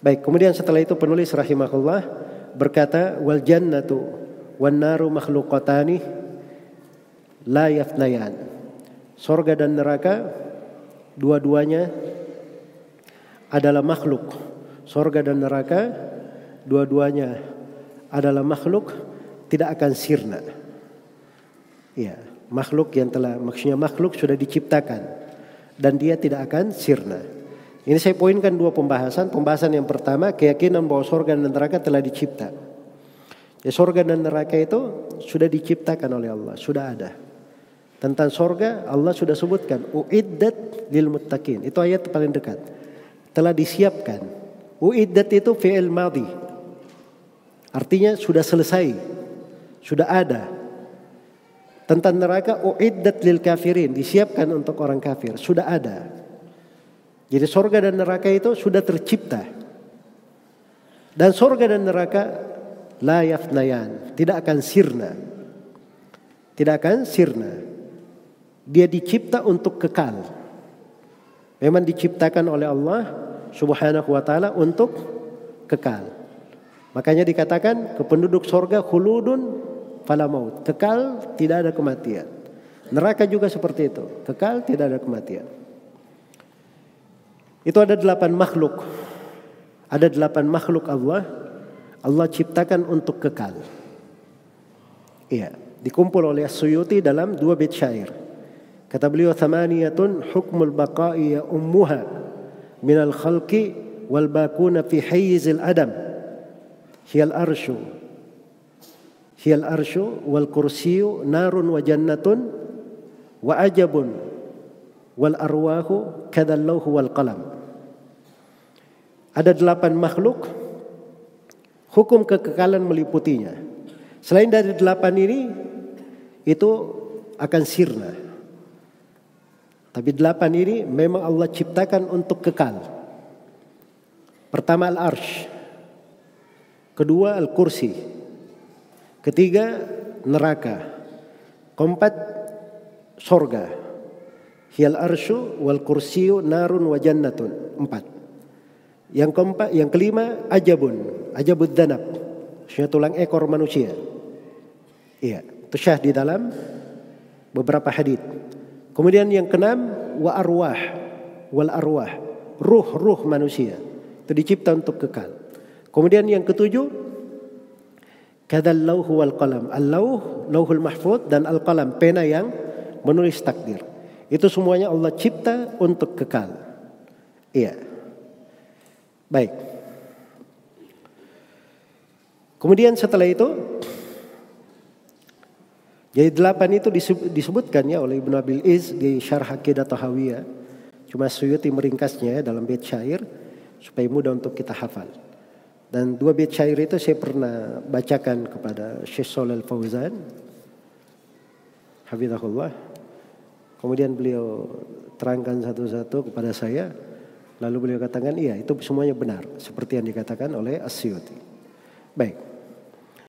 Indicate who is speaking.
Speaker 1: Baik, kemudian setelah itu penulis rahimahullah berkata wal jannatu wan naru makhluqatani la yafnayan. Sorga dan neraka dua-duanya adalah makhluk. Sorga dan neraka dua-duanya adalah makhluk tidak akan sirna. Ya, makhluk yang telah maksudnya makhluk sudah diciptakan dan dia tidak akan sirna. Ini saya poinkan dua pembahasan. Pembahasan yang pertama keyakinan bahwa sorga dan neraka telah dicipta. Ya, sorga dan neraka itu sudah diciptakan oleh Allah, sudah ada. Tentang sorga Allah sudah sebutkan uiddat lil muttaqin. Itu ayat paling dekat. Telah disiapkan. Uiddat itu fi'il madhi. Artinya sudah selesai. Sudah ada. Tentang neraka uiddat lil kafirin, disiapkan untuk orang kafir, sudah ada. Jadi sorga dan neraka itu sudah tercipta. Dan sorga dan neraka la yafnayan, tidak akan sirna. Tidak akan sirna. Dia dicipta untuk kekal. Memang diciptakan oleh Allah Subhanahu wa taala untuk kekal. Makanya dikatakan kependuduk sorga khuludun fala maut. Kekal tidak ada kematian. Neraka juga seperti itu. Kekal tidak ada kematian. Itu ada delapan makhluk. Ada delapan makhluk Allah. Allah ciptakan untuk kekal. Iya, dikumpul oleh Suyuti dalam dua bait syair. Kata beliau thamaniyatun hukmul baqa'i ya ummuha minal khalqi wal bakuna fi hayyizil adam. Hiyal arsyu. Hiyal arsyu wal kursiyu narun wa jannatun wa ajabun wal arwahu kadallahu wal qalam. Ada delapan makhluk, hukum kekekalan meliputinya. Selain dari delapan ini, itu akan sirna. Tapi delapan ini memang Allah ciptakan untuk kekal. Pertama al-arsh. Kedua al-kursi. Ketiga neraka. Keempat sorga. Hiyal arsyu wal kursiyu narun wa jannatun. Empat. Yang keempat, yang kelima ajabun, ajabud danab. Maksudnya tulang ekor manusia. Iya, itu syah di dalam beberapa hadis. Kemudian yang keenam wa arwah wal arwah, ruh-ruh manusia. Itu dicipta untuk kekal. Kemudian yang ketujuh kadzal lauhu wal qalam. Al-lauh, lauhul mahfud dan al-qalam, pena yang menulis takdir. Itu semuanya Allah cipta untuk kekal. Iya. Baik. Kemudian setelah itu jadi delapan itu disebutkan ya oleh Ibnu Abil Iz di Syarh Aqidah Tahawiyah. Cuma Suyuti meringkasnya ya dalam bait syair supaya mudah untuk kita hafal. Dan dua bait syair itu saya pernah bacakan kepada Syekh Shalal Fauzan. Hafizahullah. Kemudian beliau terangkan satu-satu kepada saya. Lalu beliau katakan iya itu semuanya benar seperti yang dikatakan oleh Asyuti. Baik.